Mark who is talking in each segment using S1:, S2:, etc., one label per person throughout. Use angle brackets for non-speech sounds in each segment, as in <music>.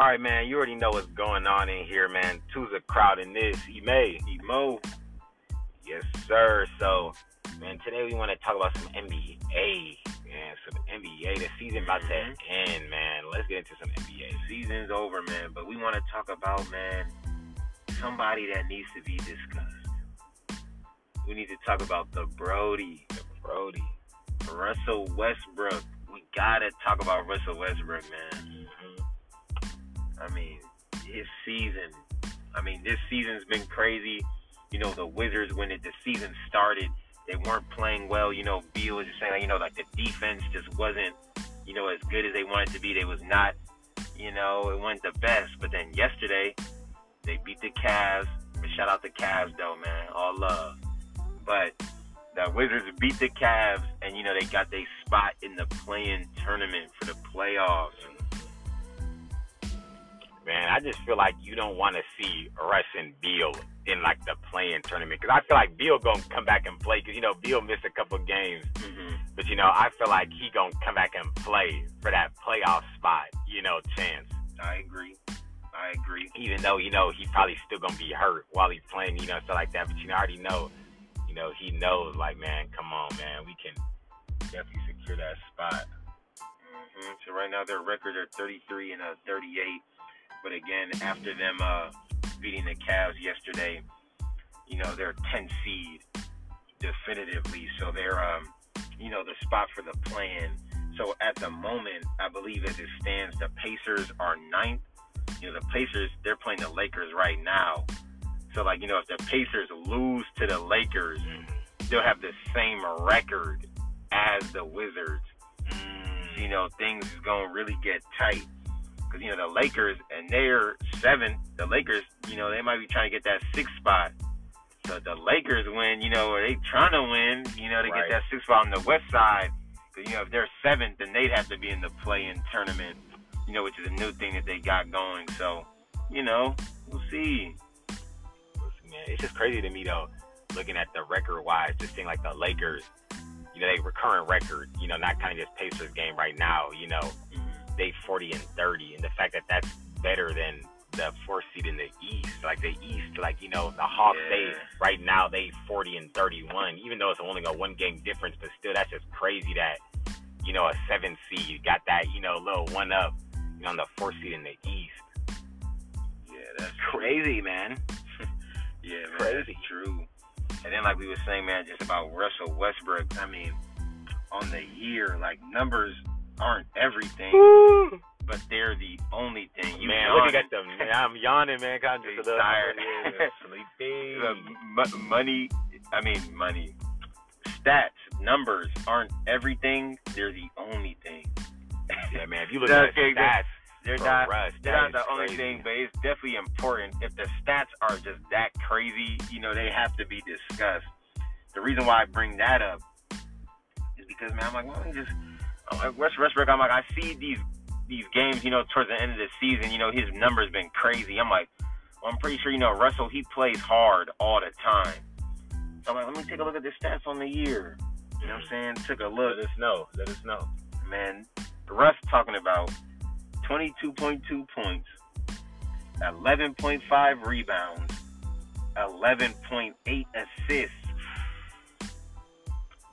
S1: All right, man. You already know what's going on in here, man. Two's a crowd in this. Ime.
S2: Emo.
S1: Yes, sir. So, man, today we want to talk about some NBA. Man, some NBA. The season about to mm-hmm. end, man. Let's get into some NBA.
S2: Season's over, man. But we want to talk about, man, somebody that needs to be discussed. We need to talk about the Brodie.
S1: The Brodie.
S2: Russell Westbrook. We gotta talk about Russell Westbrook, man. I mean, his season. I mean, this season's been crazy. You know, the Wizards when it, the season started, they weren't play-in well. You know, Beal was just saying, like, you know, like the defense just wasn't, you know, as good as they wanted to be. They was not, you know, it wasn't the best. But then yesterday, they beat the Cavs. Shout out the Cavs, though, man. All love. But the Wizards beat the Cavs, and you know they got their spot in the playing tournament for the playoffs.
S1: Man, I just feel like you don't want to see Russ and Beal in like the play-in tournament because I feel like Beal gonna come back and play because you know Beal missed a couple games,
S2: Mm-hmm.
S1: but you know I feel like he gonna come back and play for that playoff spot, you know, chance.
S2: I agree. I agree.
S1: Even though you know he probably still gonna be hurt while he's playing, you know, stuff like that. But you know, I already know, you know, he knows like, man, come on, man, we can definitely secure that spot.
S2: hmm So right now their records are 33 and uh, 38. But again, after them uh, beating the Cavs yesterday, you know they're 10 seed definitively. So they're, um, you know, the spot for the plan. So at the moment, I believe as it stands, the Pacers are ninth. You know, the Pacers they're playing the Lakers right now. So like you know, if the Pacers lose to the Lakers, they'll have the same record as the Wizards you know, things is gonna really get tight. Cause you know the Lakers and they're seventh. The Lakers, you know, they might be trying to get that sixth spot. So the Lakers win, you know, or they trying to win, you know, to
S1: Right.
S2: get that sixth spot on the west side. Cause you know, if they're seventh, then they'd have to be in the play-in tournament. You know, which is a new thing that they got going. So, you know, we'll see.
S1: Man, it's just crazy to me though, looking at the record wise, just seeing like the Lakers, you know, they recurrent record, you know, not kind of just Pacers game right now, you know, they 40 and 30, and the fact that that's better than the fourth seed in the East, like the East, like you know, the Hawks, they right now they 40 and 31, even though it's only a one game difference, but still that's just crazy that you know a seven seed got that you know little one up, you know, on the fourth seed in the East.
S2: Yeah, that's
S1: Crazy, man. <laughs>
S2: Yeah, man,
S1: Crazy.
S2: that's true. And then, like we were saying, man, just about Russell Westbrook. I mean, on the year, like numbers aren't everything, but they're the only thing. You
S1: man, look
S2: yawn.
S1: at them. Man, I'm yawning, man. 'cause I'm just a
S2: Tired.
S1: Yeah, sleepy.
S2: Uh, money. I mean, money. Stats, numbers aren't everything. They're the only thing.
S1: Yeah, man. If you <laughs> look at the
S2: okay,
S1: stats,
S2: They're
S1: for
S2: not.
S1: Russ,
S2: They're not the only
S1: crazy.
S2: thing, but it's definitely important. If the stats are just that crazy, you know, they have to be discussed. The reason why I bring that up is because, man, I'm like, well, let me just, I'm like, Oh, West Westbrook, I'm like, I see these these games, you know, towards the end of the season, you know, his numbers been crazy. I'm like, well, I'm pretty sure, you know, Russell, he plays hard all the time. So I'm like, let me take a look at the stats on the year. You know what I'm saying? Took a look
S1: let us know. Let us know.
S2: man, Russ talking about 22.2 points, 11.5 rebounds, 11.8 assists.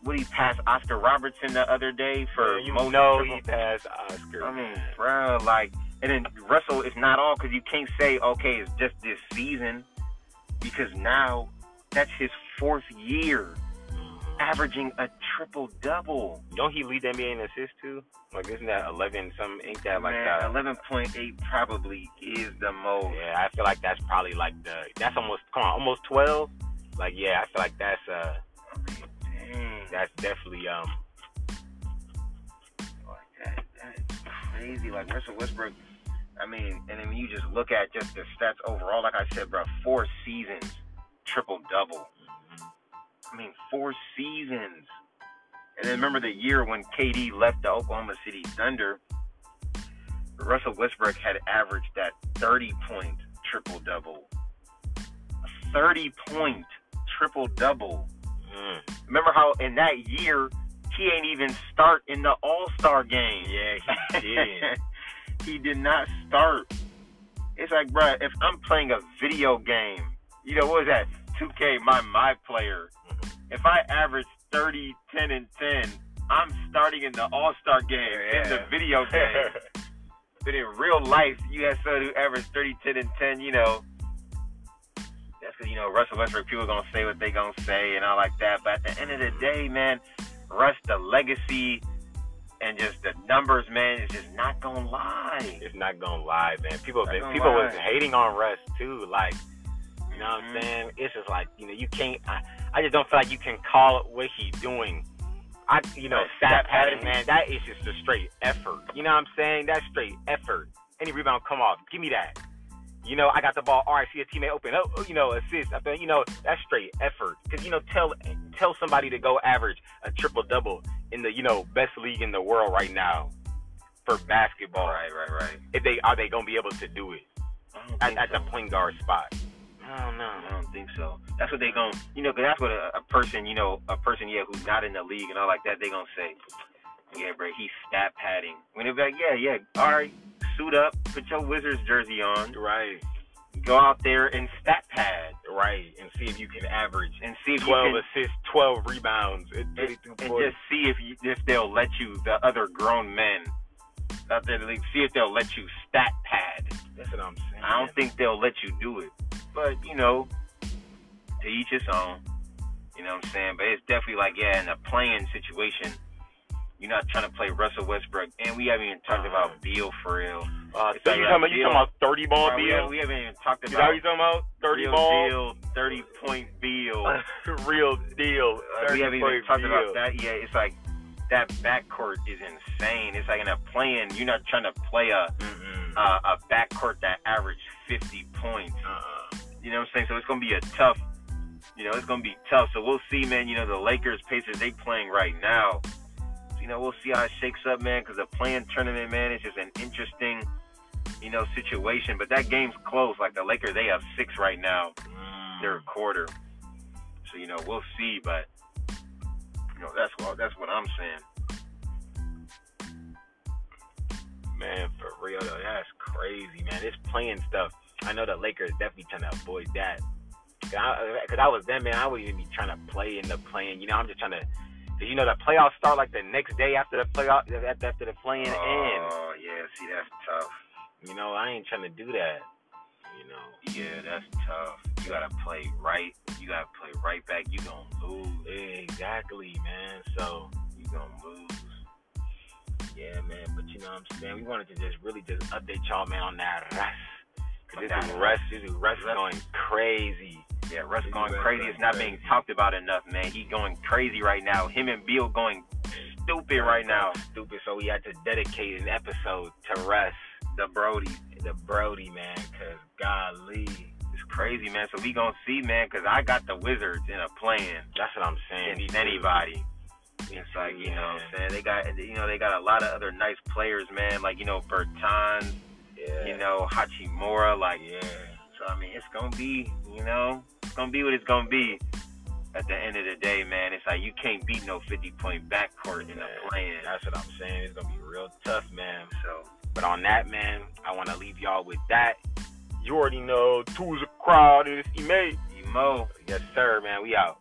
S2: What he passed Oscar Robertson the other day for most
S1: know he passed Oscar.
S2: I mean, bro, like, and then Russell is not all because you can't say okay, it's just this season because now that's his fourth year averaging a triple double.
S1: Don't he lead the NBA in assists too? Like isn't that eleven? Some ain't that like
S2: Man,
S1: that?
S2: eleven point eight probably is the most.
S1: Yeah, I feel like that's probably like the that's almost come on almost twelve. Like yeah, I feel like that's uh
S2: I mean, dang,
S1: that's definitely um
S2: like that, that is crazy. Like Russell Westbrook. I mean, and then you just look at just the stats overall, like I said, bro, four seasons, triple double. I mean, four seasons. And then remember the year when KD left the Oklahoma City Thunder, Russell Westbrook had averaged that 30 point triple double. 30 point triple double.
S1: Mm,
S2: Remember how in that year he ain't even start in the All Star game.
S1: yeah he did. <laughs>
S2: he did not start. It's like, bro, if I'm playing a video game, you know, what was that? 2K, my my player. If I average 30, 10, and 10, I'm starting in the All Star game in the video <laughs> game. but in real life, you have someone who averaged 30, 10, and 10, you know. You know, Russell Westbrook, people going to say what they going to say and all like that. But at the end of the day, man, Russ, the legacy and just the numbers, man, is just not going to lie.
S1: It's not going to lie, man. People, been, people lie. was hating on Russ, too. Like, you know what I'm mm-hmm. saying? It's just like, you know, you can't, I, I just don't feel like you can call it what he's doing. I, you know, stat pattern, man, that is just a straight effort. You know what I'm saying? That's straight effort. Any rebound come off, give me that. You know, I got the ball. All right, see a teammate open. Oh, you know, assist. I think, you know, that's straight effort. Because you know, tell tell somebody to go average a triple double in the you know best league in the world right now for basketball.
S2: Right, right, right.
S1: If they are they gonna be able to do it at, at so. the point guard spot?
S2: I don't know. I don't think so. That's what they going to, you know, because that's what a, a, person, you know, a person, yeah, who's not in the league and all like that, they going to say, yeah, bro, he's stat padding. When they're like, yeah, yeah, all right, suit up, put your Wizards jersey on.
S1: Right.
S2: Go out there and stat pad.
S1: Right. And see if you can average
S2: and see if
S1: 12
S2: you can,
S1: assists, 12 rebounds, and,
S2: and, and just see if you, if they'll let you, the other grown men out there, see if they'll let you stat pad.
S1: That's what I'm saying.
S2: I don't think they'll let you do it. But, you know, to each his own. You know what I'm saying? But it's definitely like, yeah, in a play-in situation, you're not trying to play Russell Westbrook. And we haven't even talked uh-huh. about Beal for real.
S1: Uh, so you talking, about, you talking about 30 ball
S2: right,
S1: Beal?
S2: We, haven't even talked about.
S1: You talking about 30
S2: real
S1: ball?
S2: Beal, 30 point Beal. <laughs>
S1: real deal.
S2: Uh, we haven't even talked about that yet. It's like that backcourt is insane. It's like in a play-in, you're not trying to play a mm-hmm. uh, a backcourt that averaged 50 points. Uh-uh. You know what I'm saying? So it's gonna be a tough. You know, it's gonna be tough. So we'll see, man. You know, the Lakers, Pacers, they playing right now. You know, we'll see how it shakes up, man. Because the play-in tournament, man, is just an interesting, you know, situation. But that game's close. Like the Lakers, they have six right now. Mm. They're a quarter. So you know, we'll see. But you know, that's what that's what I'm saying.
S1: Man, for real though, that's crazy, man. This play-in stuff. I know the Lakers definitely trying to avoid that. Cause I, cause I was them, man. I wouldn't even be trying to play in the play-in. You know, I'm just trying to. You know the playoffs start like the next day after the playoff after the play-in oh,
S2: ends. Oh yeah, see that's tough.
S1: You know, I ain't trying to do that. You know.
S2: Yeah, that's tough. You gotta play right. You gotta play right back. You gonna lose.
S1: Exactly, man. So
S2: you gonna lose.
S1: Yeah, man. But you know what I'm saying? We wanted to just really just update y'all, man, on that Russ. Cause this is Russ. This is Russ going crazy.
S2: Yeah, Russ going crazy. It's not being talked about enough, man. He going crazy right now. Him and Beal going stupid right now.
S1: Stupid. So we had to dedicate an episode to Russ,
S2: the Brodie,
S1: the Brodie, man. Cause golly,
S2: it's crazy, man. So we gonna see, man. Cause I got the Wizards in a plan.
S1: That's what I'm saying.
S2: If anybody. It's like you know, what I'm saying they got you know they got a lot of other nice players, man. Like you know Bertans, yeah. you know Hachimura, like
S1: yeah.
S2: So I mean, it's gonna be you know it's gonna be what it's gonna be. At the end of the day, man, it's like you can't beat no 50 point backcourt in a plan.
S1: That's what I'm saying. It's gonna be real tough, man. So, but on that, man, I want to leave y'all with that. You already know, two's a crowd, and it's Ime.
S2: Emo.
S1: Yes, sir, man. We out.